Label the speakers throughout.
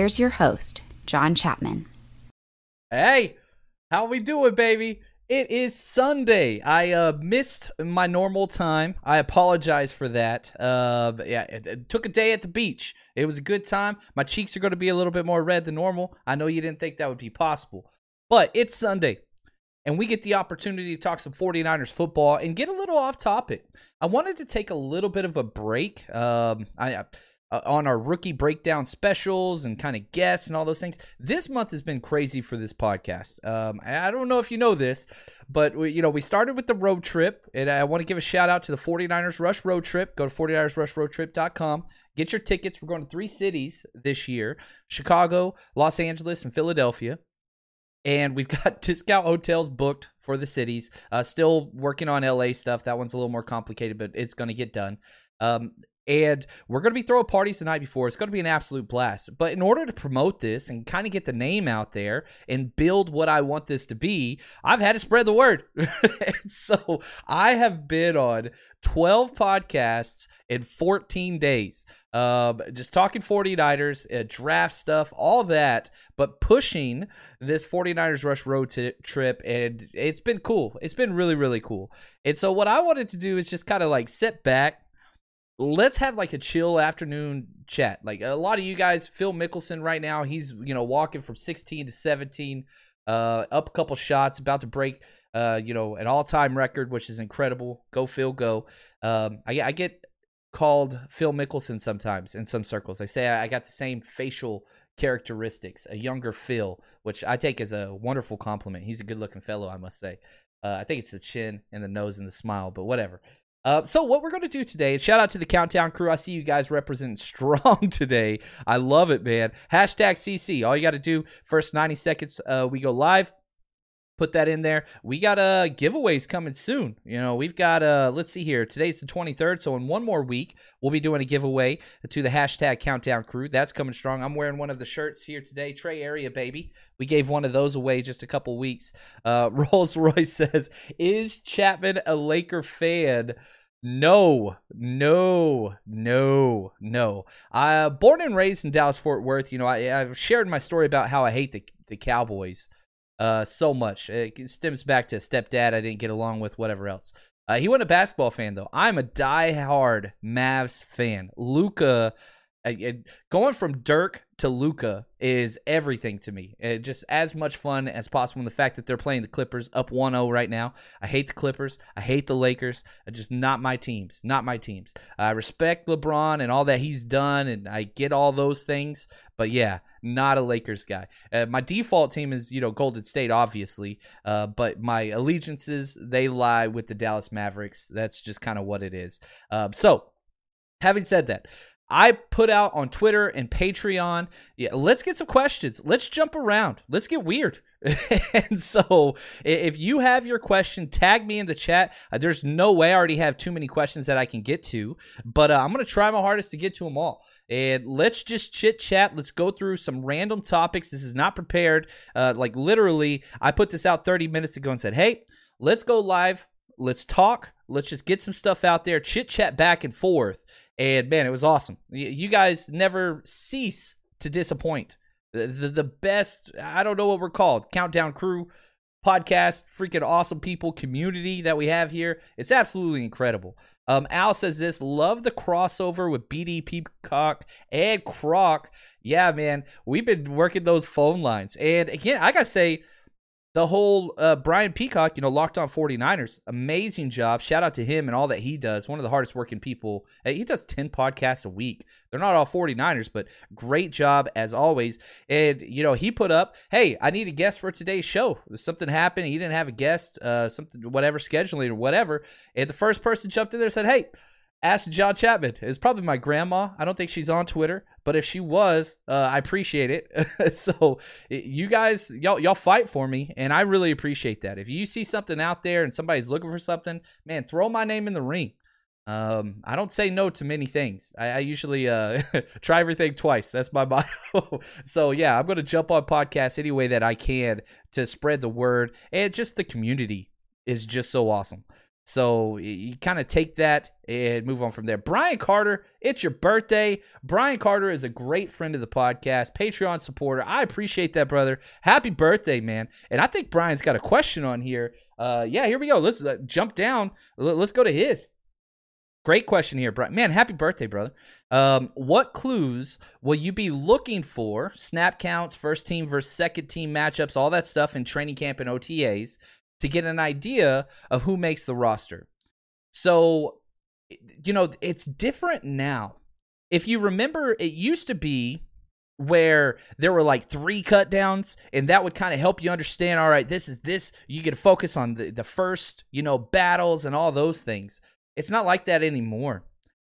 Speaker 1: Here's your host, John Chapman.
Speaker 2: Hey, how we doing, baby? It is Sunday. I uh, missed my normal time. I apologize for that. Uh, yeah, it, it took a day at the beach. It was a good time. My cheeks are going to be a little bit more red than normal. I know you didn't think that would be possible, but it's Sunday, and we get the opportunity to talk some 49ers football and get a little off topic. I wanted to take a little bit of a break. Um, I uh, on our rookie breakdown specials and kind of guests and all those things. This month has been crazy for this podcast. Um, I don't know if you know this, but we, you know we started with the road trip, and I want to give a shout out to the 49ers Rush Road Trip. Go to 49ersrushroadtrip.com. Get your tickets. We're going to three cities this year: Chicago, Los Angeles, and Philadelphia. And we've got discount hotels booked for the cities. Uh, still working on LA stuff. That one's a little more complicated, but it's going to get done. Um, and we're going to be throwing parties the night before. It's going to be an absolute blast. But in order to promote this and kind of get the name out there and build what I want this to be, I've had to spread the word. so I have been on 12 podcasts in 14 days. Um, just talking 49ers, uh, draft stuff, all that, but pushing this 49ers Rush Road t- trip. And it's been cool. It's been really, really cool. And so what I wanted to do is just kind of like sit back let's have like a chill afternoon chat. Like a lot of you guys, Phil Mickelson right now, he's you know walking from 16 to 17, uh, up a couple shots, about to break uh, you know an all time record, which is incredible. Go Phil, go. Um, I, I get called Phil Mickelson sometimes in some circles. I say I got the same facial characteristics, a younger Phil, which I take as a wonderful compliment. He's a good looking fellow, I must say. Uh, I think it's the chin and the nose and the smile, but whatever. Uh, so what we're going to do today, shout out to the Countdown crew. I see you guys representing strong today. I love it, man. Hashtag CC. All you got to do, first 90 seconds, uh, we go live. Put that in there. We got uh, giveaways coming soon. You know, we've got, uh, let's see here. Today's the 23rd. So in one more week, we'll be doing a giveaway to the hashtag Countdown crew. That's coming strong. I'm wearing one of the shirts here today. Trey Area, baby. We gave one of those away just a couple weeks. Uh, Rolls Royce says, Is Chapman a Laker fan? No, no, no, no. Uh, born and raised in Dallas Fort Worth, you know, I, I've shared my story about how I hate the, the Cowboys uh, so much. It stems back to stepdad I didn't get along with, whatever else. Uh, he wasn't a basketball fan, though. I'm a die-hard Mavs fan. Luka, uh, going from Dirk to Luka is everything to me. It, just as much fun as possible. And the fact that they're playing the Clippers up 1-0 right now. I hate the Clippers. I hate the Lakers. just not my teams. Not my teams. I respect LeBron and all that he's done, and I get all those things. But yeah, not a Lakers guy. Uh, my default team is you know Golden State, obviously. Uh, but my allegiances they lie with the Dallas Mavericks. That's just kind of what it is. Uh, so. Having said that, I put out on Twitter and Patreon. Yeah, let's get some questions. Let's jump around. Let's get weird. and so, if you have your question, tag me in the chat. Uh, there's no way I already have too many questions that I can get to, but uh, I'm going to try my hardest to get to them all. And let's just chit chat. Let's go through some random topics. This is not prepared. Uh, like, literally, I put this out 30 minutes ago and said, hey, let's go live. Let's talk. Let's just get some stuff out there, chit chat back and forth. And man, it was awesome. You guys never cease to disappoint. The, the, the best, I don't know what we're called, Countdown Crew podcast, freaking awesome people, community that we have here. It's absolutely incredible. Um, Al says this love the crossover with BD Peacock and Croc. Yeah, man, we've been working those phone lines. And again, I got to say, the whole uh, Brian Peacock, you know, locked on 49ers, amazing job. Shout out to him and all that he does. One of the hardest working people. He does 10 podcasts a week. They're not all 49ers, but great job as always. And, you know, he put up, hey, I need a guest for today's show. Something happened. He didn't have a guest, uh, something, whatever, scheduling or whatever. And the first person jumped in there and said, hey, ask John Chapman. It's probably my grandma. I don't think she's on Twitter, but if she was, uh, I appreciate it. so you guys, y'all, y'all fight for me, and I really appreciate that. If you see something out there and somebody's looking for something, man, throw my name in the ring. Um, I don't say no to many things. I, I usually uh, try everything twice. That's my motto. so yeah, I'm gonna jump on podcasts any way that I can to spread the word, and just the community is just so awesome. So you kind of take that and move on from there. Brian Carter, it's your birthday. Brian Carter is a great friend of the podcast, Patreon supporter. I appreciate that, brother. Happy birthday, man. And I think Brian's got a question on here. Uh, yeah, here we go. Let's uh, jump down. Let's go to his. Great question here, Brian. Man, happy birthday, brother. Um, what clues will you be looking for? Snap counts, first team versus second team matchups, all that stuff in training camp and OTAs to get an idea of who makes the roster. So, you know, it's different now. If you remember, it used to be where there were like three cut downs and that would kind of help you understand all right this is this you get to focus on the, the first you know battles and all those things it's not like that anymore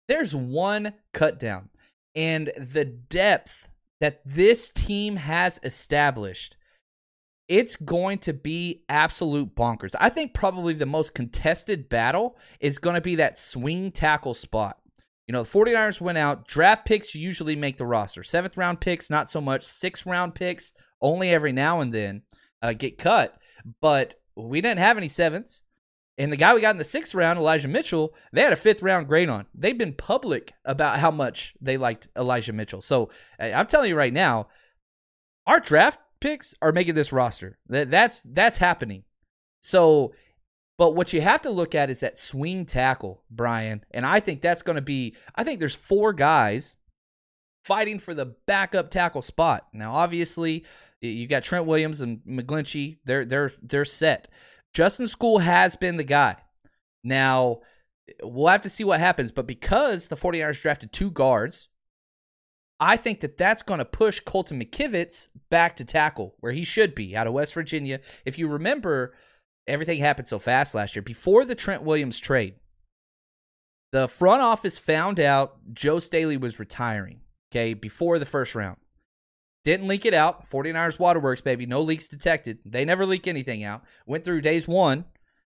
Speaker 2: there's one cut down and the depth that this team has established it's going to be absolute bonkers. I think probably the most contested battle is going to be that swing tackle spot. You know, the 49ers went out. Draft picks usually make the roster. Seventh round picks, not so much. Sixth round picks, only every now and then uh, get cut. But we didn't have any sevenths. And the guy we got in the sixth round, Elijah Mitchell, they had a fifth round grade on. They've been public about how much they liked Elijah Mitchell. So I'm telling you right now, our draft picks are making this roster. That that's that's happening. So, but what you have to look at is that swing tackle, Brian, and I think that's going to be. I think there's four guys fighting for the backup tackle spot. Now, obviously, you got Trent Williams and McGlinchey. They're they're they're set. Justin Skule has been the guy. Now, we'll have to see what happens, but because the 49ers drafted two guards, I think that that's going to push Colton McKivitz back to tackle where he should be out of West Virginia. If you remember, everything happened so fast last year. Before the Trent Williams trade, the front office found out Joe Staley was retiring, okay, before the first round. Didn't leak it out. 49ers Waterworks, baby. No leaks detected. They never leak anything out. Went through days one.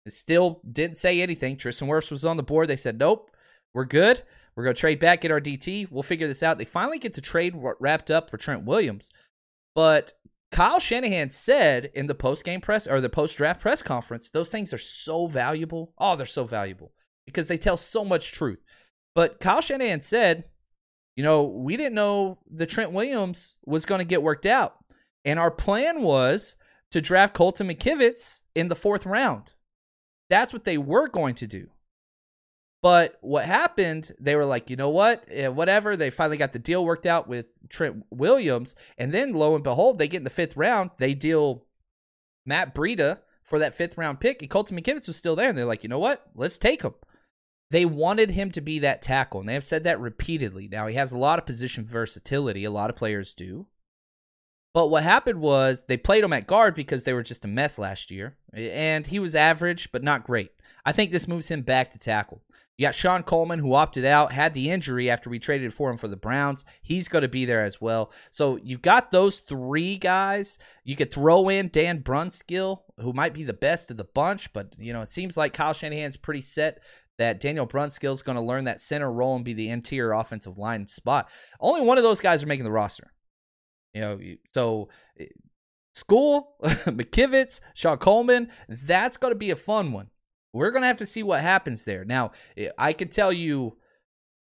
Speaker 2: Still didn't say anything. Tristan Wirfs was on the board. They said, nope, we're good. We're going to trade back, get our DT. We'll figure this out. They finally get the trade wrapped up for Trent Williams. But Kyle Shanahan said in the post game press or the post draft press conference, those things are so valuable. Oh, they're so valuable because they tell so much truth. But Kyle Shanahan said, you know, we didn't know the Trent Williams was going to get worked out. And our plan was to draft Colton McKivitz in the fourth round. That's what they were going to do. But what happened, they were like, you know what? Eh, whatever. They finally got the deal worked out with Trent Williams. And then lo and behold, they get in the fifth round. They deal Matt Breida for that fifth round pick. And Colton McKivitz was still there. And they're like, you know what? Let's take him. They wanted him to be that tackle. And they have said that repeatedly. Now, he has a lot of position versatility. A lot of players do. But what happened was they played him at guard because they were just a mess last year. And he was average, but not great. I think this moves him back to tackle. You got Shon Coleman, who opted out, had the injury after we traded for him for the Browns. He's going to be there as well. So you've got those three guys. You could throw in Dan Brunskill, who might be the best of the bunch, but you know it seems like Kyle Shanahan's pretty set that Daniel Brunskill is going to learn that center role and be the interior offensive line spot. Only one of those guys are making the roster. You know, so eh, Skule, McKivitz, Shon Coleman, that's going to be a fun one. We're going to have to see what happens there. Now, eh, I can tell you,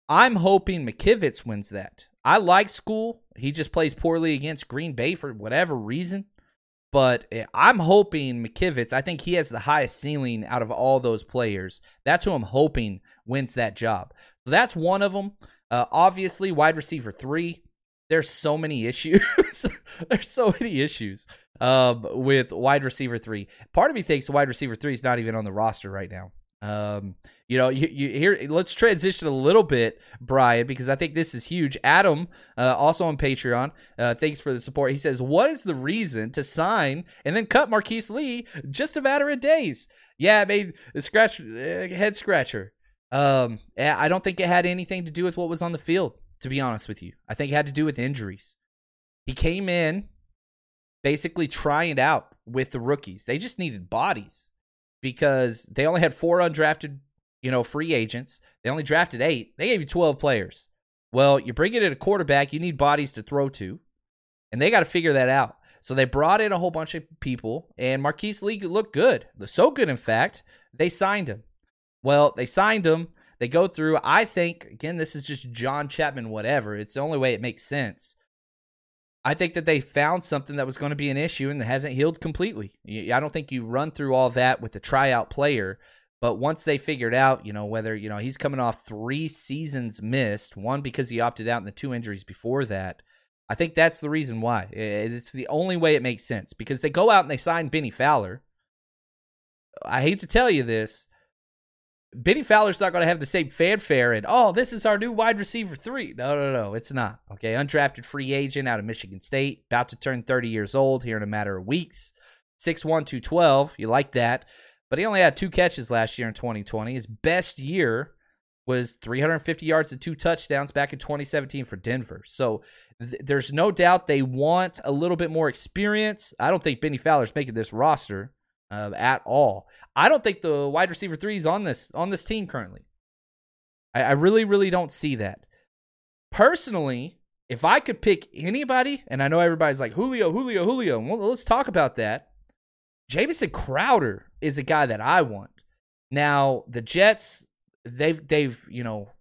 Speaker 2: I'm hoping McKivitz wins that. I like Skule. He just plays poorly against Green Bay for whatever reason. But eh, I'm hoping McKivitz, I think he has the highest ceiling out of all those players. That's who I'm hoping wins that job. So that's one of them. Uh, obviously, wide receiver three. There's so many issues. There's so many issues um, with wide receiver three. Part of me thinks wide receiver three is not even on the roster right now. Um, you know, you, you here. Let's transition a little bit, Brian, because I think this is huge. Adam, uh, also on Patreon, uh, thanks for the support. He says, "What is the reason to sign and then cut Marquise Lee just a matter of days?" Yeah, I made a scratch uh, head scratcher. Um, I don't think it had anything to do with what was on the field. To be honest with you, I think it had to do with injuries. He came in basically trying it out with the rookies. They just needed bodies because they only had four undrafted, you know, free agents. They only drafted eight. They gave you 12 players. Well, you bring it in a quarterback, you need bodies to throw to, and they got to figure that out. So they brought in a whole bunch of people, and Marquise Lee looked good. So good, in fact, they signed him. Well, they signed him. They go through. I think, again, this is just John Chapman, whatever. It's the only way it makes sense. I think that they found something that was going to be an issue and hasn't healed completely. I don't think you run through all that with the tryout player, but once they figured out, you know, whether, you know, he's coming off three seasons missed, one because he opted out and the two injuries before that. I think that's the reason why. It's the only way it makes sense because they go out and they sign Bennie Fowler. I hate to tell you this, Bennie Fowler's not going to have the same fanfare and, oh, this is our new wide receiver three. No, no, no, it's not. Okay. Undrafted free agent out of Michigan State, about to turn 30 years old here in a matter of weeks. 6'1, 212. You like that. But he only had two catches last year in 2020. His best year was 350 yards and two touchdowns back in 2017 for Denver. So th- there's no doubt they want a little bit more experience. I don't think Bennie Fowler's making this roster uh, at all. I don't think the wide receiver three is on this on this team currently. I, I really, really don't see that. Personally, if I could pick anybody, and I know everybody's like Julio, Julio, Julio, well, let's talk about that. Jamison Crowder is a guy that I want. Now the Jets, they've they've you know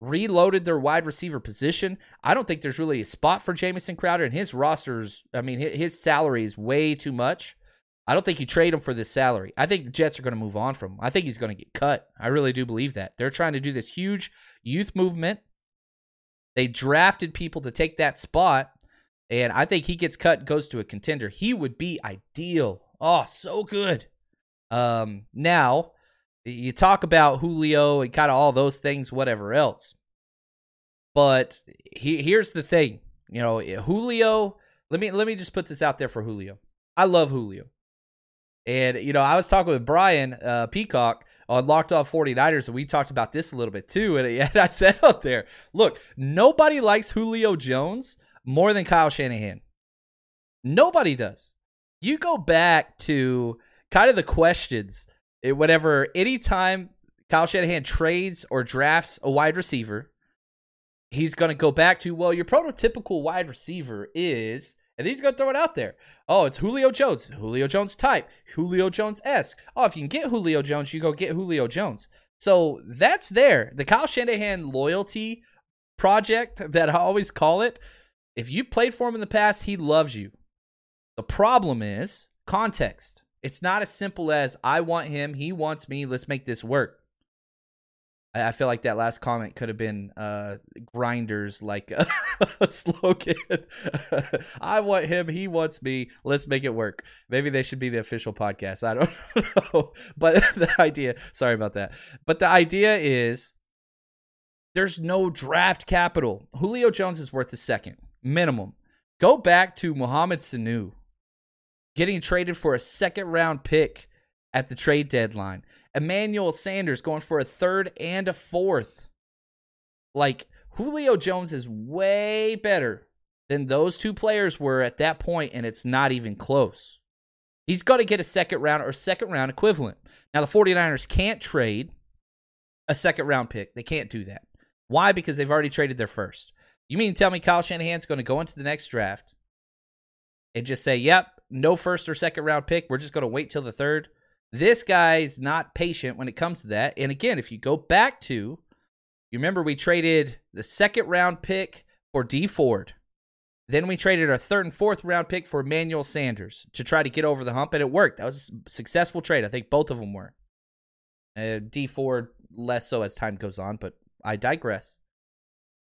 Speaker 2: reloaded their wide receiver position. I don't think there's really a spot for Jamison Crowder, and his rosters. I mean, his salary is way too much. I don't think you trade him for this salary. I think the Jets are going to move on from him. I think he's going to get cut. I really do believe that. They're trying to do this huge youth movement. They drafted people to take that spot, and I think he gets cut, goes to a contender. He would be ideal. Oh, so good. Um, now you talk about Julio and kind of all those things, whatever else. But he, here's the thing, you know, Julio. Let me let me just put this out there for Julio. I love Julio. And, you know, I was talking with Brian uh, Peacock on Locked On 49ers, and we talked about this a little bit too. And, and I said out there, look, nobody likes Julio Jones more than Kyle Shanahan. Nobody does. You go back to kind of the questions, whatever, whenever, anytime Kyle Shanahan trades or drafts a wide receiver, he's going to go back to, well, your prototypical wide receiver is and he's to throw it out there. Oh, it's Julio Jones. Julio Jones type. Julio Jones esque. Oh, if you can get Julio Jones, you go get Julio Jones. So that's there. The Kyle Shanahan loyalty project that I always call it. If you played for him in the past, he loves you. The problem is context. It's not as simple as I want him, he wants me, let's make this work. I, I feel like that last comment could have been uh, grinders like a slogan. I want him, he wants me. Let's make it work. Maybe they should be the official podcast. I don't know. but the idea, sorry about that. But the idea is there's no draft capital. Julio Jones is worth a second minimum. Go back to Mohamed Sanu getting traded for a second round pick at the trade deadline. Emmanuel Sanders going for a third and a fourth. Like Julio Jones is way better than those two players were at that point, and it's not even close. He's got to get a second round or second round equivalent. Now, the 49ers can't trade a second round pick. They can't do that. Why? Because they've already traded their first. You mean to tell me Kyle Shanahan's going to go into the next draft and just say, yep, no first or second round pick. We're just going to wait till the third. This guy's not patient when it comes to that. And again, if you go back to, you remember we traded the second round pick for Dee Ford. Then we traded our third and fourth round pick for Emmanuel Sanders to try to get over the hump, and it worked. That was a successful trade. I think both of them were. Uh, Dee Ford less so as time goes on, but I digress.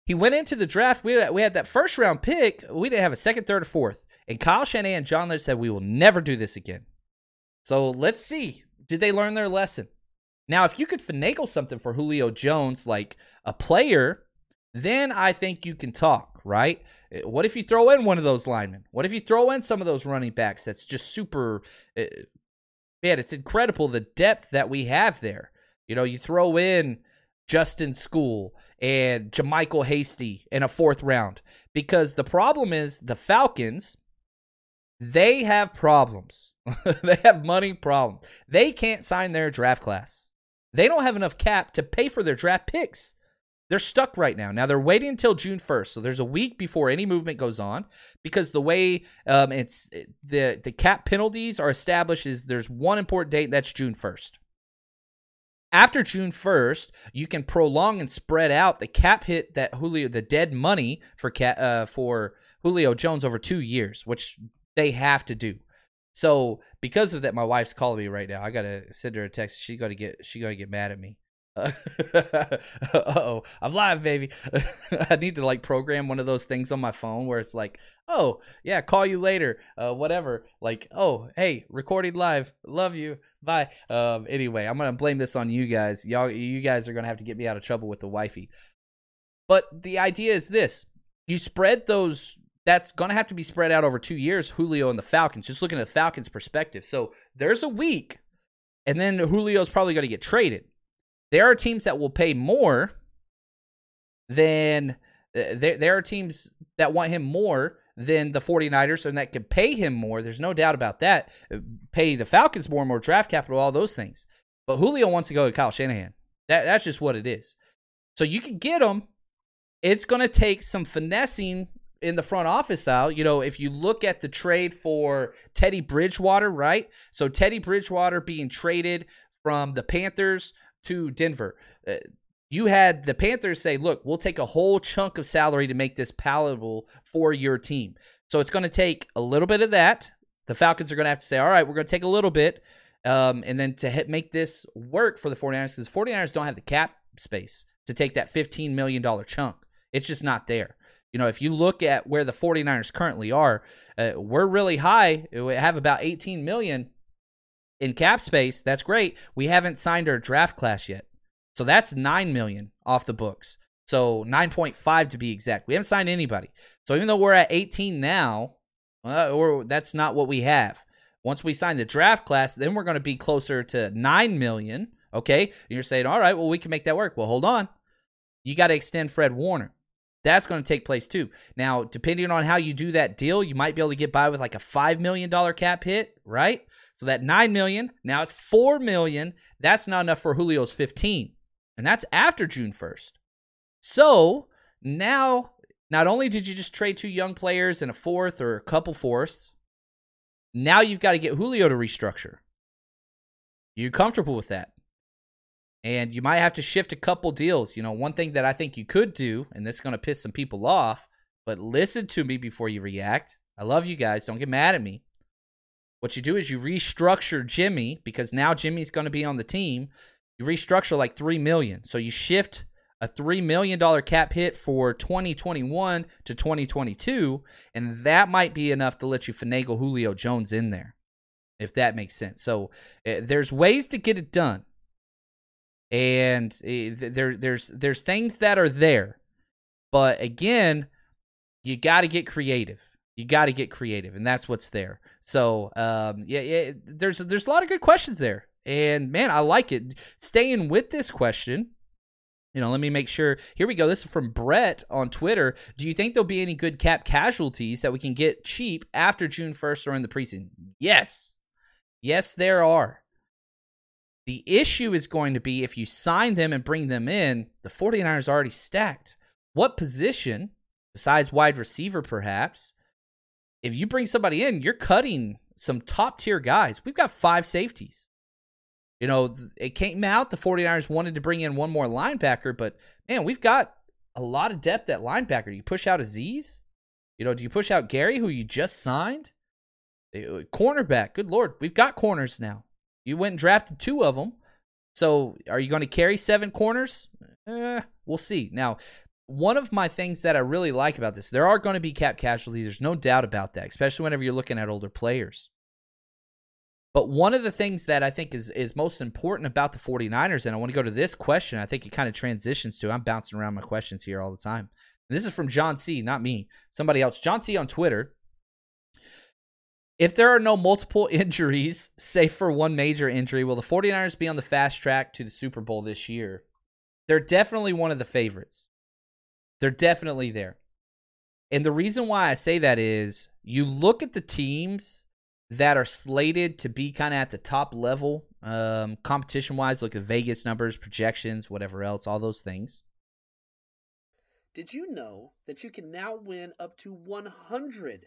Speaker 2: He went into the draft. We we had that first round pick. We didn't have a second, third, or fourth. And Kyle Shanahan and John Lynch said, We will never do this again. So let's see. Did they learn their lesson? Now, if you could finagle something for Julio Jones, like a player, then I think you can talk, right? Eh, what if you throw in one of those linemen? What if you throw in some of those running backs that's just super. Uh, man, it's incredible the depth that we have there. You know, you throw in Justin Skule and JaMycal Hasty in a fourth round because the problem is the Falcons they have problems. they have money problems. They can't sign their draft class. They don't have enough cap to pay for their draft picks. They're stuck right now. Now they're waiting until June 1st, so there's a week before any movement goes on because the way um, it's the the cap penalties are established is there's one important date that's June 1st. After June 1st, you can prolong and spread out the cap hit that Julio, the dead money for uh, for Julio Jones over two years, which they have to do. So because of that, my wife's calling me right now. I gotta send her a text. She gotta get she gotta get mad at me. Uh oh, I'm live, baby. I need to like program one of those things on my phone where it's like, oh yeah, call you later, uh, whatever. Like, oh hey, recording live, love you, bye. Um, anyway, I'm gonna blame this on you guys. Y'all, you guys are gonna have to get me out of trouble with the wifey. But the idea is this: you spread those that's going to have to be spread out over two years, Julio and the Falcons, just looking at the Falcons' perspective. So there's a week, and then Julio's probably going to get traded. There are teams that will pay more than, uh, there, there are teams that want him more than the 49ers and that can pay him more. There's no doubt about that. Uh, pay the Falcons more and more draft capital, all those things. But Julio wants to go to Kyle Shanahan. That, that's just what it is. So you can get him. It's going to take some finessing in the front office out, you know, if you look at the trade for Teddy Bridgewater, right? So Teddy Bridgewater being traded from the Panthers to Denver. Uh, you had the Panthers say, look, we'll take a whole chunk of salary to make this palatable for your team. So it's going to take a little bit of that. The Falcons are going to have to say, all right, we're going to take a little bit. Um, and then to hit, make this work for the 49ers, because 49ers don't have the cap space to take that $15 million chunk. It's just not there. You know, if you look at where the 49ers currently are, uh, we're really high. We have about 18 million in cap space. That's great. We haven't signed our draft class yet. So that's 9 million off the books. So 9.5 to be exact. We haven't signed anybody. So even though we're at 18 now, uh, or that's not what we have. Once we sign the draft class, then we're going to be closer to 9 million. Okay. And you're saying, all right, well, we can make that work. Well, hold on. You got to extend Fred Warner. That's going to take place too. Now, depending on how you do that deal, you might be able to get by with like a $5 million cap hit, right? So that 9 million, now it's 4 million. That's not enough for Julio's 15. And that's after June 1st. So now, not only did you just trade two young players and a fourth or a couple fourths, now you've got to get Julio to restructure. You comfortable with that? And you might have to shift a couple deals. You know, one thing that I think you could do, and this is going to piss some people off, but listen to me before you react. I love you guys. Don't get mad at me. What you do is you restructure Jimmy because now Jimmy's going to be on the team. You restructure like 3 million. So you shift a $3 million cap hit for 2021 to 2022, and that might be enough to let you finagle Julio Jones in there, if that makes sense. So uh, there's ways to get it done. And uh, there, there's there's things that are there, but again, you got to get creative. You got to get creative, and that's what's there. So, um, yeah, yeah, there's there's a lot of good questions there, and man, I like it. Staying with this question, you know, let me make sure. Here we go. This is from Brett on Twitter. Do you think there'll be any good cap casualties that we can get cheap after June 1st or in the preseason? Yes. Yes, there are. The issue is going to be if you sign them and bring them in, the 49ers are already stacked. What position, besides wide receiver perhaps, if you bring somebody in, you're cutting some top tier guys. We've got five safeties. You know, it came out the 49ers wanted to bring in one more linebacker, but man, we've got a lot of depth at linebacker. Do you push out Azeez? You know, do you push out Gary, who you just signed? Uh, cornerback, good lord, we've got corners now. You went and drafted two of them. So are you going to carry seven corners? Eh, we'll see. Now, one of my things that I really like about this, there are going to be cap casualties. There's no doubt about that, especially whenever you're looking at older players. But one of the things that I think is, is most important about the 49ers, and I want to go to this question, I think it kind of transitions to, I'm bouncing around my questions here all the time. This is from John C., not me, somebody else. John C. on Twitter. If there are no multiple injuries, save for one major injury, will the 49ers be on the fast track to the Super Bowl this year? They're definitely one of the favorites. They're definitely there. And the reason why I say that is you look at the teams that are slated to be kind of at the top level, um, competition wise. Look at Vegas numbers, projections, whatever else, all those things.
Speaker 3: Did you know that you can now win up to 100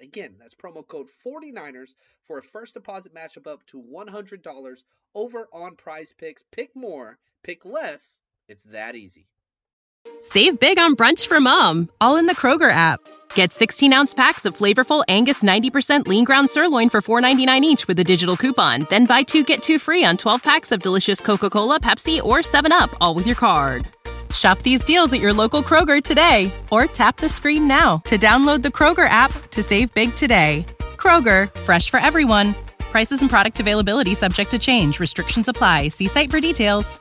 Speaker 3: Again, that's promo code 49ers for a first deposit match of up to $100 over on prize picks. Pick more, pick less. It's that easy.
Speaker 4: Save big on brunch for mom, all in the Kroger app. Get 16 ounce packs of flavorful Angus 90% lean ground sirloin for $4.99 each with a digital coupon. Then buy two get two free on 12 packs of delicious Coca Cola, Pepsi, or 7UP, all with your card. Shop these deals at your local Kroger today or tap the screen now to download the Kroger app to save big today. Kroger, fresh for everyone. Prices and product availability subject to change. Restrictions apply. See site for details.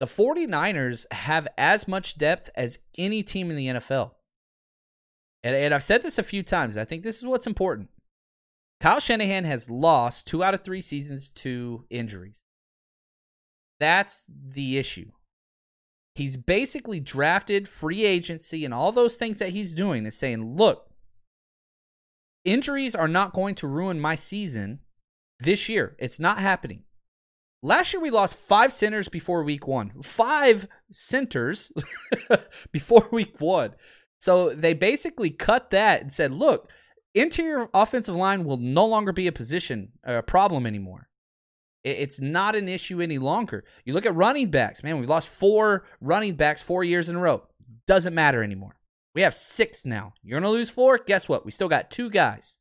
Speaker 2: The 49ers have as much depth as any team in the NFL. And, and I've said this a few times. I think this is what's important. Kyle Shanahan has lost two out of three seasons to injuries. That's the issue. He's basically drafted free agency and all those things that he's doing is saying, look, injuries are not going to ruin my season this year. It's not happening. Last year we lost five centers before week one. Five centers before week one. So they basically cut that and said, look, interior offensive line will no longer be a position, a problem anymore. It's not an issue any longer. You look at running backs, man, we've lost four running backs four years in a row. Doesn't matter anymore. We have six now. You're going to lose four? Guess what? We still got two guys.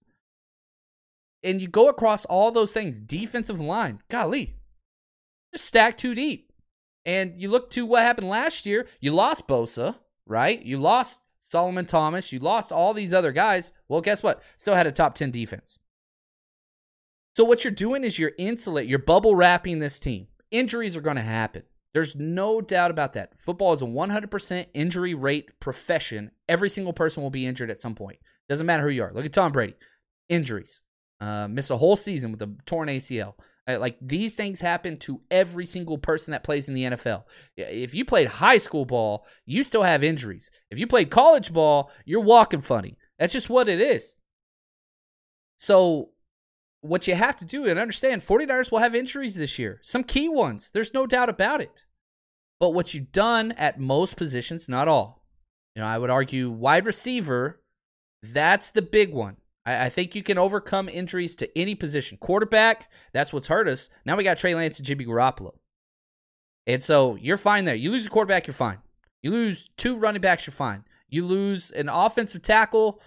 Speaker 2: And you go across all those things defensive line, golly, just stack too deep. And you look to what happened last year. You lost Bosa, right? You lost Solomon Thomas. You lost all these other guys. Well, guess what? Still had a top 10 defense. So what you're doing is you're insulate, you're bubble wrapping this team. Injuries are going to happen. There's no doubt about that. Football is a 100% injury rate profession. Every single person will be injured at some point. Doesn't matter who you are. Look at Tom Brady. Injuries. Uh, missed a whole season with a torn ACL. Uh, like these things happen to every single person that plays in the NFL. If you played high school ball, you still have injuries. If you played college ball, you're walking funny. That's just what it is. So, what you have to do and understand 49ers will have injuries this year, some key ones. There's no doubt about it. But what you've done at most positions, not all, you know, I would argue wide receiver, that's the big one. I, I think you can overcome injuries to any position. Quarterback, that's what's hurt us. Now we got Trey Lance and Jimmy Garoppolo. And so you're fine there. You lose a quarterback, you're fine. You lose two running backs, you're fine. You lose an offensive tackle,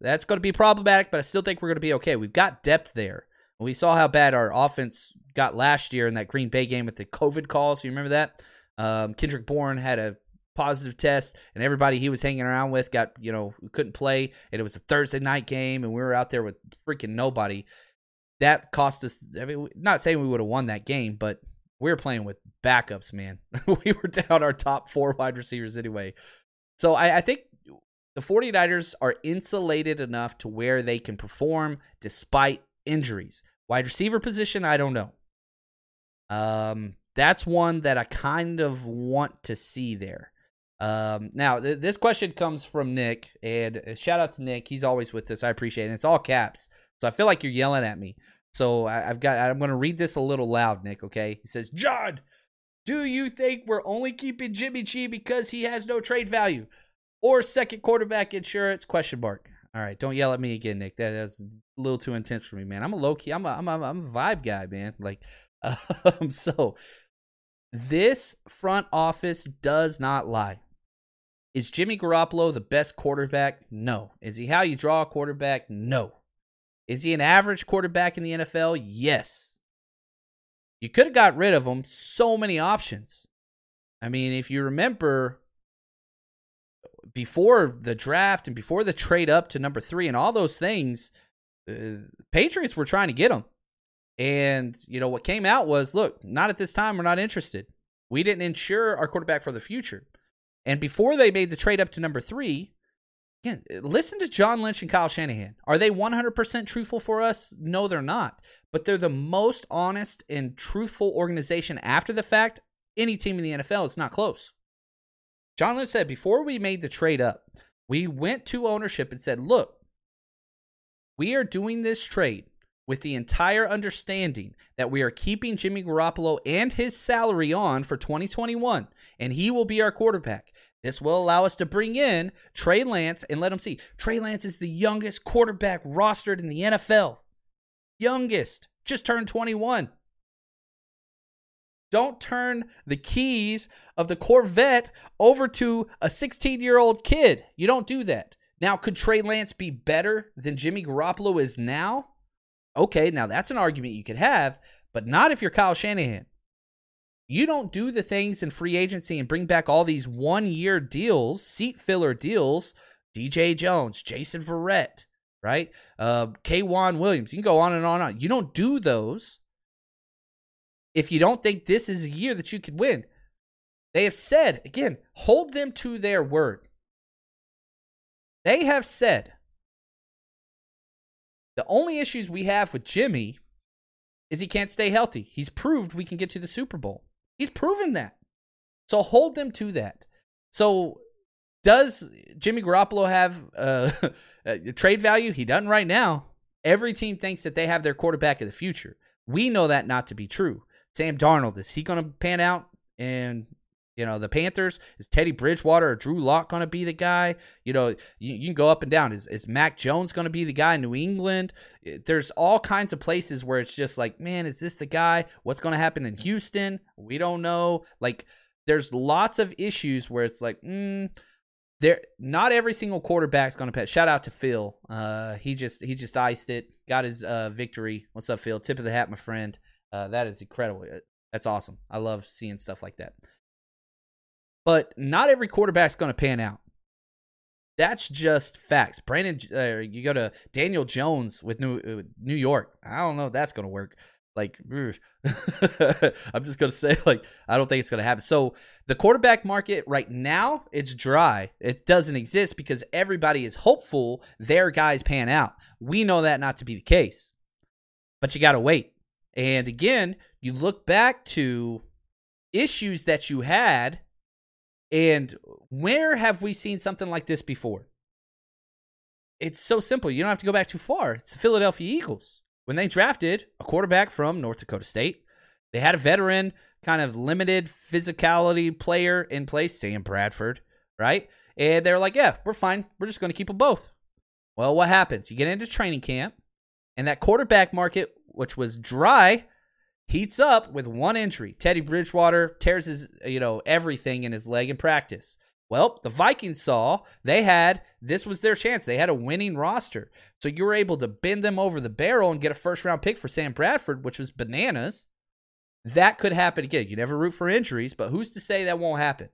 Speaker 2: that's going to be problematic, but I still think we're going to be okay. We've got depth there. We saw how bad our offense got last year in that Green Bay game with the COVID calls. You remember that? Um, Kendrick Bourne had a positive test, and everybody he was hanging around with got, you know, couldn't play, and it was a Thursday night game, and we were out there with freaking nobody. That cost us, I mean, not saying we would have won that game, but we were playing with backups, man. we were down our top four wide receivers anyway. So I, I think the 49ers are insulated enough to where they can perform despite injuries. Wide receiver position, I don't know. Um, that's one that I kind of want to see there. Um, now, th- this question comes from Nick, and uh, shout out to Nick. He's always with us. I appreciate it. And it's all caps, so I feel like you're yelling at me. So I- I've got. I'm going to read this a little loud, Nick. Okay. He says, "John, do you think we're only keeping Jimmy G because he has no trade value, or second quarterback insurance?" Question mark. All right, don't yell at me again, Nick. That, that's a little too intense for me, man. I'm a low key. I'm a, I'm a, I'm a vibe guy, man. Like, um, so this front office does not lie. Is Jimmy Garoppolo the best quarterback? No. Is he how you draw a quarterback? No. Is he an average quarterback in the NFL? Yes. You could have got rid of him. So many options. I mean, if you remember before the draft and before the trade up to number three and all those things, uh, Patriots were trying to get him. And, you know, what came out was look, not at this time. We're not interested. We didn't insure our quarterback for the future. And before they made the trade up to number three, again, listen to John Lynch and Kyle Shanahan. Are they 100% truthful for us? No, they're not. But they're the most honest and truthful organization after the fact. Any team in the NFL is not close. John Lynch said before we made the trade up, we went to ownership and said, look, we are doing this trade with the entire understanding that we are keeping Jimmy Garoppolo and his salary on for 2021, and he will be our quarterback. This will allow us to bring in Trey Lance and let him see. Trey Lance is the youngest quarterback rostered in the NFL. Youngest, just turned 21. Don't turn the keys of the Corvette over to a 16 year old kid. You don't do that. Now, could Trey Lance be better than Jimmy Garoppolo is now? Okay, now that's an argument you could have, but not if you're Kyle Shanahan. You don't do the things in free agency and bring back all these one year deals, seat filler deals. DJ Jones, Jason Verrett, right? Uh, K'Waun Williams. You can go on and on and on. You don't do those if you don't think this is a year that you could win. They have said, again, hold them to their word. They have said the only issues we have with Jimmy is he can't stay healthy. He's proved we can get to the Super Bowl. He's proven that. So hold them to that. So does Jimmy Garoppolo have uh, trade value? He doesn't right now. Every team thinks that they have their quarterback of the future. We know that not to be true. Sam Darnold, is he going to pan out and you know, the Panthers is Teddy Bridgewater or Drew Lock going to be the guy? You know, you, you, can go up and down. Is is Mac Jones going to be the guy in New England? There's all kinds of places where it's just like, man, is this the guy? What's going to happen in Houston? We don't know. Like, there's lots of issues where it's like, mm, there. Not every single quarterback's going to pass. Shout out to Phil. Uh, he just he just iced it. Got his uh victory. What's up, Phil? Tip of the hat, my friend. Uh, that is incredible. That's awesome. I love seeing stuff like that. But not every quarterback's going to pan out. That's just facts. Brandon, uh, you go to Daniel Jones with New uh, New York. I don't know if that's going to work. Like, I'm just gonna say, like, I don't think it's gonna happen. So the quarterback market right now, it's dry. It doesn't exist because everybody is hopeful their guys pan out. We know that not to be the case, but you gotta wait. And again, you look back to issues that you had, and where have we seen something like this before? It's so simple. You don't have to go back too far. It's the Philadelphia Eagles when they drafted a quarterback from North Dakota State, they had a veteran, kind of limited physicality player in place, Sam Bradford, right? And they're like, yeah, we're fine. We're just going to keep them both. Well, what happens? You get into training camp, and that quarterback market, which was dry, heats up with one injury. Teddy Bridgewater tears his, you know, everything in his leg in practice. Well, the Vikings saw they had this was their chance. They had a winning roster. So you were able to bend them over the barrel and get a first round pick for Sam Bradford, which was bananas. That could happen again. You never root for injuries, but who's to say that won't happen?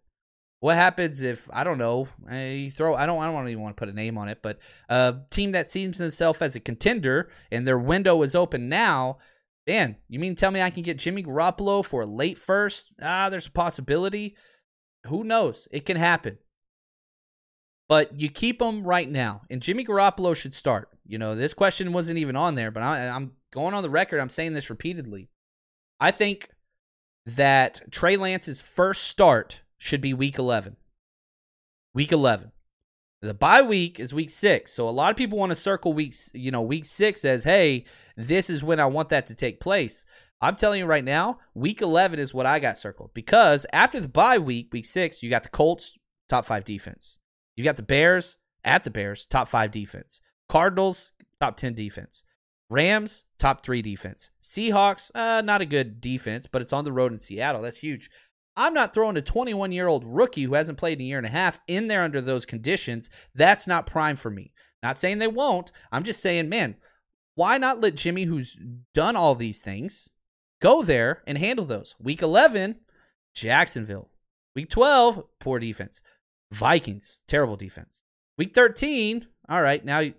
Speaker 2: What happens if I don't know? Eh, you throw I don't I don't even want to put a name on it, but a team that sees itself as a contender and their window is open now. Dan, you mean tell me I can get Jimmy Garoppolo for a late first? Ah, there's a possibility. Who knows? It can happen. But you keep him right now, and Jimmy Garoppolo should start. You know, this question wasn't even on there, but I, am going on the record. I'm saying this repeatedly. I think that Trey Lance's first start should be week 11. Week 11. The bye week is week six, so a lot of people want to circle weeks, you know, week six as, hey, this is when I want that to take place. I'm telling you right now, week 11 is what I got circled because after the bye week, week six, you got the Colts, top five defense. You got the Bears at the Bears, top five defense. Cardinals, top 10 defense. Rams, top three defense. Seahawks, uh, not a good defense, but it's on the road in Seattle. That's huge. I'm not throwing a 21 year old rookie who hasn't played in a year and a half in there under those conditions. That's not prime for me. Not saying they won't. I'm just saying, man, why not let Jimmy, who's done all these things, Go there and handle those. Week 11, Jacksonville. Week 12, poor defense. Vikings, terrible defense. Week 13, all right, now you,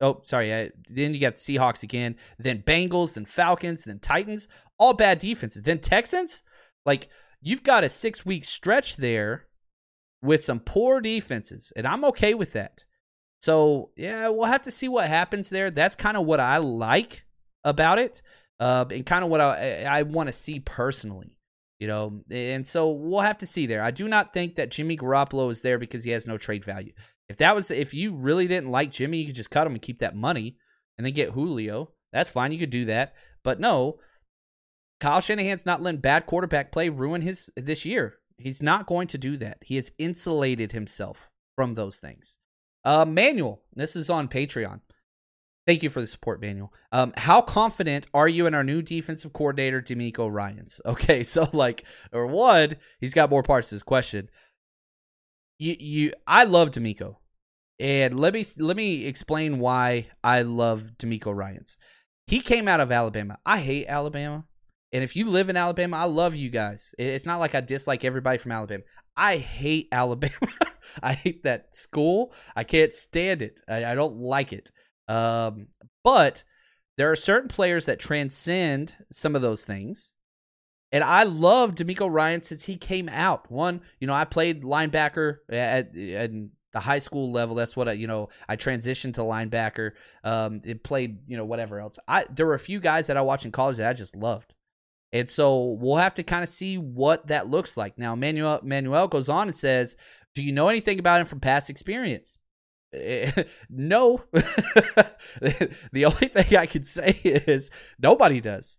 Speaker 2: oh, sorry, I, then you got the Seahawks again, then Bengals, then Falcons, then Titans, all bad defenses. Then Texans, like you've got a 6-week stretch there with some poor defenses, and I'm okay with that. So, yeah, we'll have to see what happens there. That's kind of what I like about it uh, and kind of what I I want to see personally. You know, and so we'll have to see there. I do not think that Jimmy Garoppolo is there because he has no trade value. If that was, if you really didn't like Jimmy, you could just cut him and keep that money, and then get Julio. That's fine. You could do that. But no, Kyle Shanahan's not letting bad quarterback play ruin his this year. He's not going to do that. He has insulated himself from those things. Uh, Manuel, this is on Patreon. Thank you for the support, Manuel. Um, how confident are you in our new defensive coordinator, DeMeco Ryans? Okay, so like, or one, he's got more parts to this question. You, you, I love DeMeco, and let me let me explain why I love DeMeco Ryans. He came out of Alabama. I hate Alabama, and if you live in Alabama, I love you guys. It's not like I dislike everybody from Alabama. I hate Alabama. I hate that school. I can't stand it. I, I don't like it. Um, but there are certain players that transcend some of those things. And I love DeMeco Ryan since he came out. One, you know, I played linebacker at, at the high school level. That's what I, you know, I transitioned to linebacker. Um, it played, you know, whatever else. I there were a few guys that I watched in college that I just loved. And so we'll have to kind of see what that looks like. Now, Manuel Manuel goes on and says, "Do you know anything about him from past experience?" no. the only thing I can say is nobody does.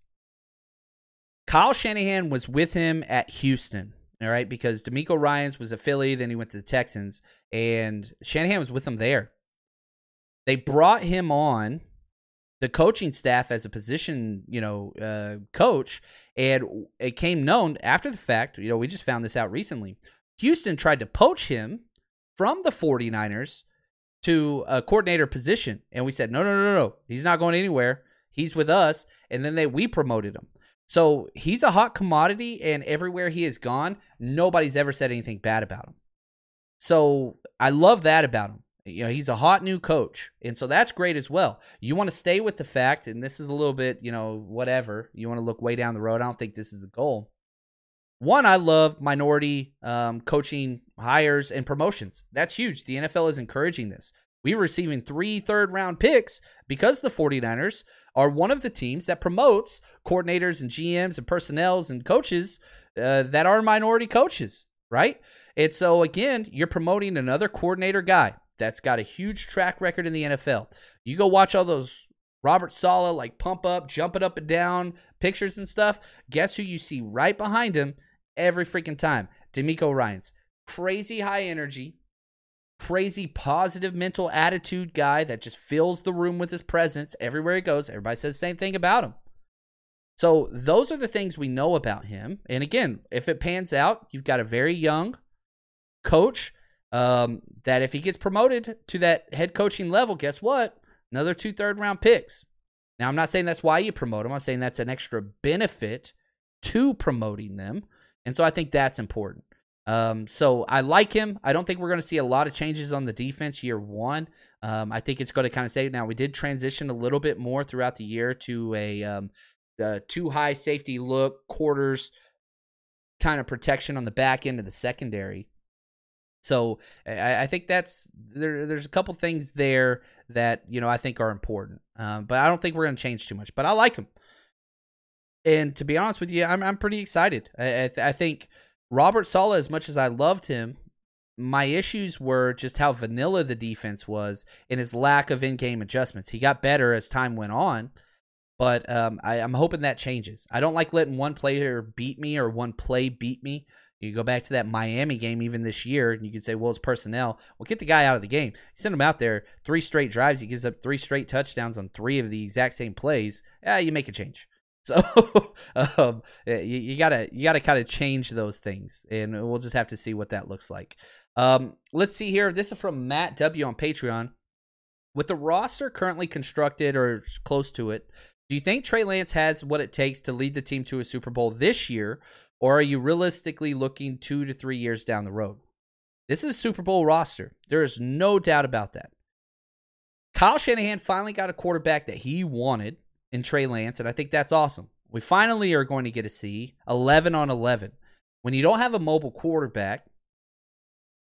Speaker 2: Kyle Shanahan was with him at Houston, all right, because DeMeco Ryans was a Philly, then he went to the Texans, and Shanahan was with him there. They brought him on the coaching staff as a position, you know, uh, coach, and it came known after the fact, you know, we just found this out recently. Houston tried to poach him from the 49ers to a coordinator position, and we said, no, no, no, no, he's not going anywhere. He's with us, and then they we promoted him. So he's a hot commodity, and everywhere he has gone, nobody's ever said anything bad about him. So I love that about him. You know, he's a hot new coach. And so that's great as well. You want to stay with the fact, and this is a little bit, you know, whatever. You want to look way down the road. I don't think this is the goal. One, I love minority um, coaching hires and promotions. That's huge. The NFL is encouraging this. We're receiving three third round picks because the 49ers are one of the teams that promotes coordinators and GMs and personnels and coaches uh, that are minority coaches, right? And so, again, you're promoting another coordinator guy that's got a huge track record in the NFL. You go watch all those Robert Saleh like pump up, jumping up and down pictures and stuff. Guess who you see right behind him every freaking time? DeMeco Ryans. Crazy high energy, crazy positive mental attitude guy that just fills the room with his presence everywhere he goes. Everybody says the same thing about him. So those are the things we know about him. And again, if it pans out, you've got a very young coach um, that if he gets promoted to that head coaching level, guess what? Another two third round picks. Now, I'm not saying that's why you promote him. I'm saying that's an extra benefit to promoting them. And so I think that's important. Um, so I like him. I don't think we're going to see a lot of changes on the defense year one. Um, I think it's going to kind of say now we did transition a little bit more throughout the year to a um, two high safety look, quarters kind of protection on the back end of the secondary. So I, I think that's there. There's a couple things there that you know I think are important, um, but I don't think we're going to change too much. But I like him, and to be honest with you, I'm I'm pretty excited. I I, th- I think Robert Saleh, as much as I loved him, my issues were just how vanilla the defense was and his lack of in-game adjustments. He got better as time went on, but um, I, I'm hoping that changes. I don't like letting one player beat me or one play beat me. You go back to that Miami game even this year, and you could say, well, it's personnel. Well, get the guy out of the game. You send him out there, three straight drives. He gives up three straight touchdowns on three of the exact same plays. Yeah, you make a change. So um, you, you, gotta you gotta kind of change those things, and we'll just have to see what that looks like. Um, let's see here. This is from Matt W on Patreon. With the roster currently constructed or close to it, do you think Trey Lance has what it takes to lead the team to a Super Bowl this year, or are you realistically looking two to three years down the road? This is Super Bowl roster. There is no doubt about that. Kyle Shanahan finally got a quarterback that he wanted in Trey Lance, and I think that's awesome. We finally are going to get to see 11 on 11. When you don't have a mobile quarterback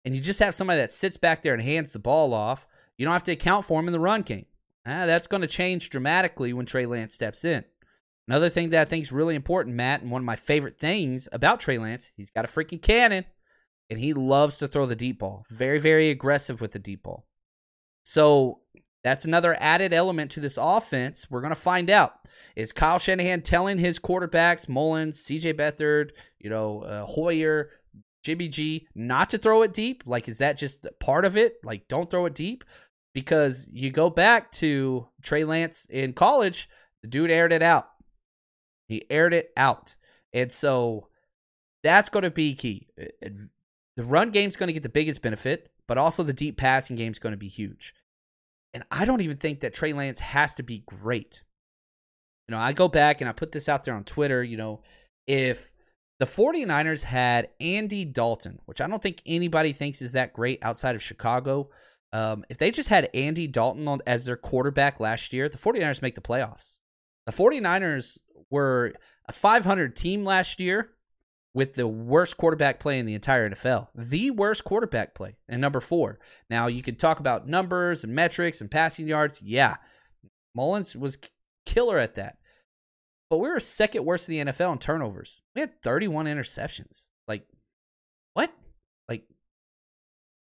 Speaker 2: and you just have somebody that sits back there and hands the ball off, you don't have to account for him in the run game. Ah, that's going to change dramatically when Trey Lance steps in. Another thing that I think is really important, Matt, and one of my favorite things about Trey Lance, he's got a freaking cannon and he loves to throw the deep ball. Very, very aggressive with the deep ball. So that's another added element to this offense. We're going to find out. Is Kyle Shanahan telling his quarterbacks, Mullens, CJ Beathard, you know, uh, Hoyer, Jimmy G, not to throw it deep? Like, is that just part of it? Like, don't throw it deep? Because you go back to Trey Lance in college, the dude aired it out. He aired it out. And so that's going to be key. Uh, uh, the run game's going to get the biggest benefit, but also the deep passing game's going to be huge. And I don't even think that Trey Lance has to be great. You know, I go back and I put this out there on Twitter, you know, if the 49ers had Andy Dalton, which I don't think anybody thinks is that great outside of Chicago, um, if they just had Andy Dalton on, as their quarterback last year, the 49ers make the playoffs. The 49ers were a 500 team last year with the worst quarterback play in the entire NFL. The worst quarterback play. And number four. Now, you could talk about numbers and metrics and passing yards. Yeah. Mullens was killer at that. But we were second worst in the NFL in turnovers. We had 31 interceptions. Like, what? Like,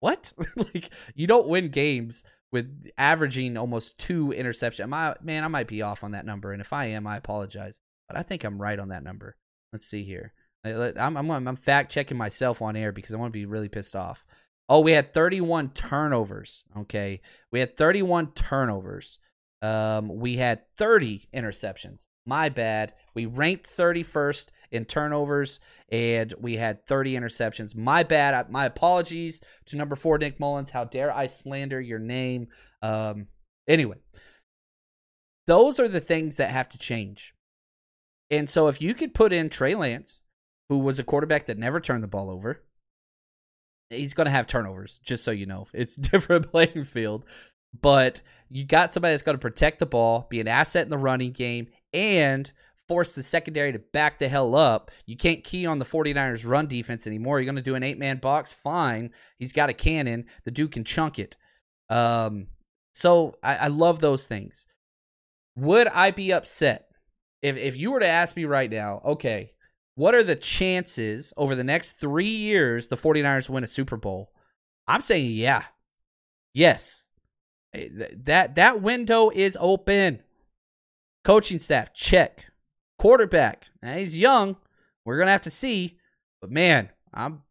Speaker 2: what? like, you don't win games with averaging almost two interceptions. man, I might be off on that number. And if I am, I apologize. But I think I'm right on that number. Let's see here. I'm, I'm, I'm fact checking myself on air because I want to be really pissed off. Oh, we had 31 turnovers. Okay. We had 31 turnovers. Um, we had 30 interceptions. My bad. We ranked 31st in turnovers and we had 30 interceptions. My bad. My apologies to number four, Nick Mullens. How dare I slander your name? Um, anyway, those are the things that have to change. And so if you could put in Trey Lance, who was a quarterback that never turned the ball over. he's going to have turnovers, just so you know. It's different playing field. But you got somebody that's going to protect the ball, be an asset in the running game, and force the secondary to back the hell up. You can't key on the 49ers run defense anymore. You're going to do an eight man box? Fine. He's got a cannon. The dude can chunk it. Um, so I, I love those things. Would I be upset if, if you were to ask me right now, okay, what are the chances over the next three years the 49ers win a Super Bowl? I'm saying, yeah. Yes. Eh, that that window is open. Coaching staff, check. Quarterback, now he's young. We're gonna have to see, but man, I'm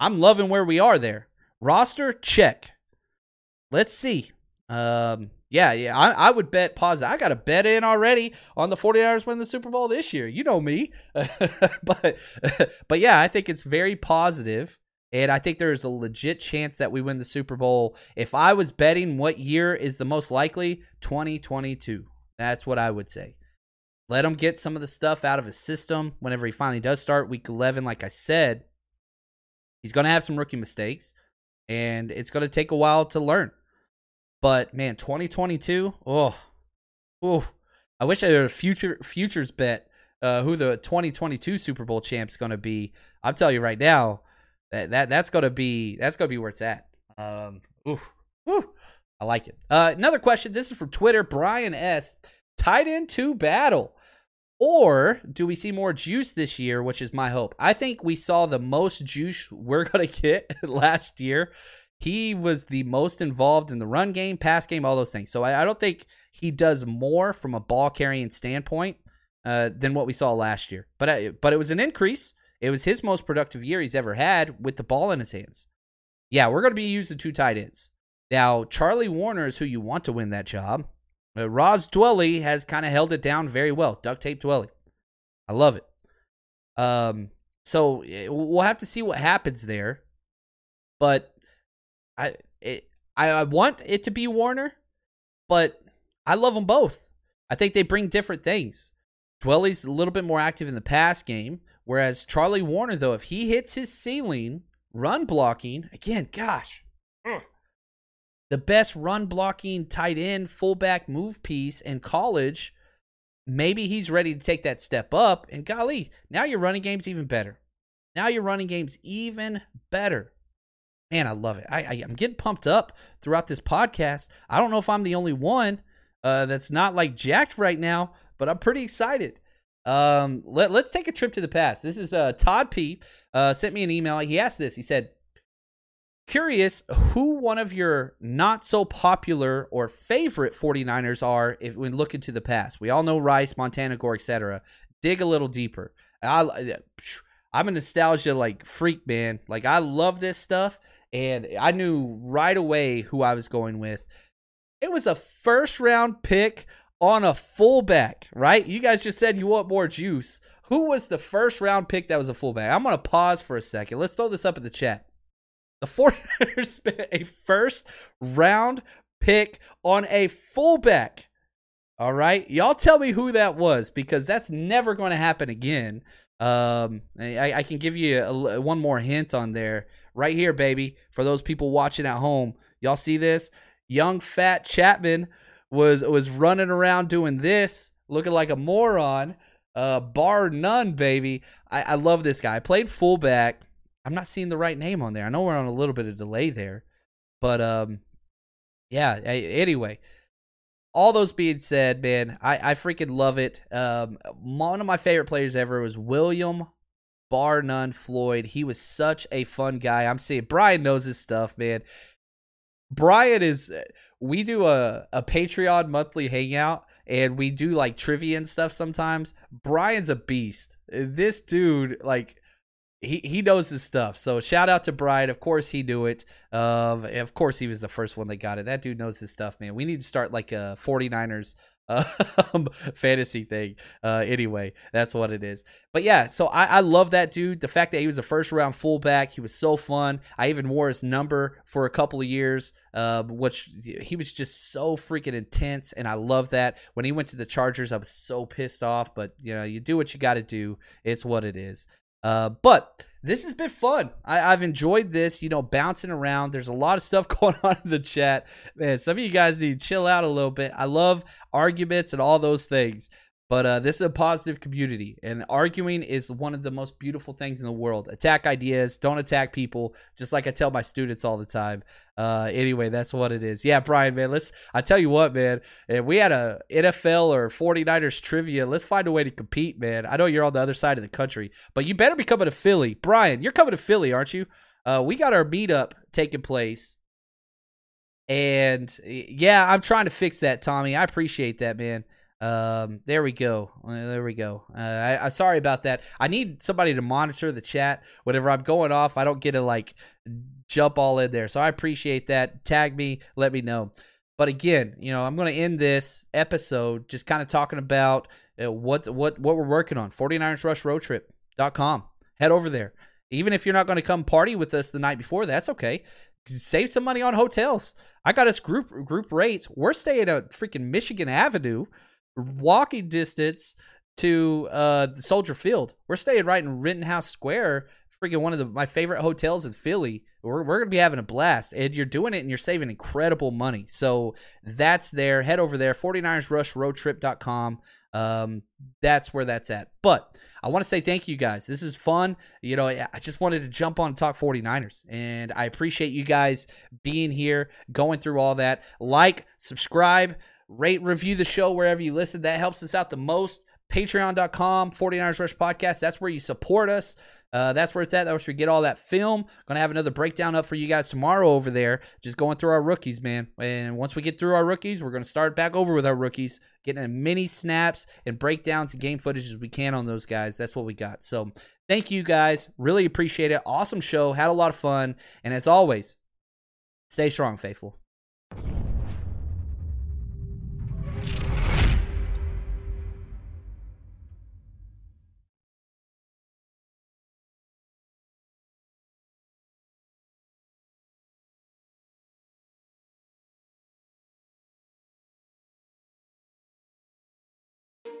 Speaker 2: I'm loving where we are there. Roster, check. Let's see. Um, yeah, yeah, I, I would bet pause. I got a bet in already on the 49ers win the Super Bowl this year. You know me. but but yeah, I think it's very positive and I think there's a legit chance that we win the Super Bowl. If I was betting what year is the most likely, 2022. That's what I would say. Let him get some of the stuff out of his system whenever he finally does start week 11 like I said. He's going to have some rookie mistakes and it's going to take a while to learn. But man, 2022, oh, oh, I wish I had a future futures bet uh, who the 2022 Super Bowl champ's going to be. I'm telling you right now, that that that's going to be that's going to be where it's at. Um, ooh, ooh, I like it. Uh, another question. This is from Twitter. Brian S. End two battle. Or do we see more juice this year, which is my hope? I think we saw the most juice we're going to get last year he was the most involved in the run game, pass game, all those things. So I, I don't think he does more from a ball carrying standpoint uh, than what we saw last year. But I, but it was an increase. It was his most productive year he's ever had with the ball in his hands. Yeah, we're going to be using two tight ends. Now, Charlie Woerner is who you want to win that job. Uh, Ross Dwelley has kind of held it down very well. Duct tape Dwelley. I love it. Um, so eh, we'll have to see what happens there. But I it, I, I want it to be Woerner, but I love them both. I think they bring different things. Dwelley's a little bit more active in the pass game, whereas Charlie Woerner, though, if he hits his ceiling, run blocking again, gosh, ugh, the best run blocking tight end fullback move piece in college. Maybe he's ready to take that step up, and golly, now your running game's even better. Now your running game's even better man, I love it. I, I am getting pumped up throughout this podcast. I don't know if I'm the only one uh, that's not like jacked right now, but I'm pretty excited. Um, let, let's take a trip to the past. This is uh, Todd P. Uh, sent me an email. He asked this. He said, Curious who one of your not so popular or favorite 49ers are if we look into the past. We all know Rice, Montana Gore, etc. Dig a little deeper. I, I'm a nostalgia like freak, man. Like I love this stuff and I knew right away who I was going with. It was a first round pick on a fullback, right? You guys just said you want more juice. Who was the first round pick that was a fullback? I'm going to pause for a second. Let's throw this up in the chat. The 49ers spent a first round pick on a fullback. All right. Y'all tell me who that was because that's never going to happen again. Um, I, I can give you a, one more hint on there right here, baby. For those people watching at home, y'all see this? Young fat Chapman was was running around doing this, looking like a moron. Uh, bar none, baby. I, I love this guy. I played fullback. I'm not seeing the right name on there. I know we're on a little bit of delay there, but um, yeah. Anyway, all those being said, man, I I freaking love it. Um, one of my favorite players ever was William bar none Floyd. He was such a fun guy. I'm saying Brian knows his stuff, man. Brian is we do a, a Patreon monthly hangout and we do like trivia and stuff sometimes. Brian's a beast. This dude, like he he knows his stuff. So shout out to Brian. Of course he knew it. Um, of course he was the first one that got it. That dude knows his stuff, man. We need to start like a 49ers um, fantasy thing. Uh, anyway, that's what it is. But yeah, so I, I love that dude. The fact that he was a first round fullback, he was so fun. I even wore his number for a couple of years, uh, which he was just so freaking intense, and I love that. When he went to the Chargers, I was so pissed off, but you know, you do what you got to do. It's what it is. Uh, but this has been fun. I, I've enjoyed this, you know, bouncing around. There's a lot of stuff going on in the chat. Man, some of you guys need to chill out a little bit. I love arguments and all those things. But uh, this is a positive community, and arguing is one of the most beautiful things in the world. Attack ideas, don't attack people, just like I tell my students all the time. Uh, anyway, that's what it is. Yeah, Brian, man, let's. I tell you what, man, if we had a NFL or 49ers trivia, let's find a way to compete, man. I know you're on the other side of the country, but you better be coming to Philly. Brian, you're coming to Philly, aren't you? Uh, we got our meetup taking place. And yeah, I'm trying to fix that, Tommy. I appreciate that, man. Um, there we go. Uh, there we go. Uh, I, I'm sorry about that. I need somebody to monitor the chat. Whenever I'm going off, I don't get to like jump all in there. So I appreciate that. Tag me, let me know. But again, you know, I'm going to end this episode just kind of talking about uh, what what what we're working on. 49ers Rush Road. Head over there. Even if you're not going to come party with us the night before, that's okay. Save some money on hotels. I got us group group rates. We're staying at freaking Michigan Avenue walking distance to uh Soldier Field. We're staying right in Rittenhouse Square, freaking one of the my favorite hotels in Philly. We're we're gonna be having a blast, and you're doing it, and you're saving incredible money. So that's there. Head over there, 49ersrushroadtrip.com. Um, that's where that's at. But I want to say thank you guys. This is fun. You know, I just wanted to jump on and talk 49ers, and I appreciate you guys being here, going through all that. Like, subscribe rate, review the show wherever you listen. That helps us out the most. Patreon.com, 49ers Rush Podcast. That's where you support us. Uh, that's where it's at. That's where we get all that film. Gonna have another breakdown up for you guys tomorrow over there. Just going through our rookies, man. And once we get through our rookies, we're gonna start back over with our rookies, getting as many snaps and breakdowns and game footage as we can on those guys. That's what we got. So thank you guys. Really appreciate it. Awesome show. Had a lot of fun. And as always, stay strong, faithful.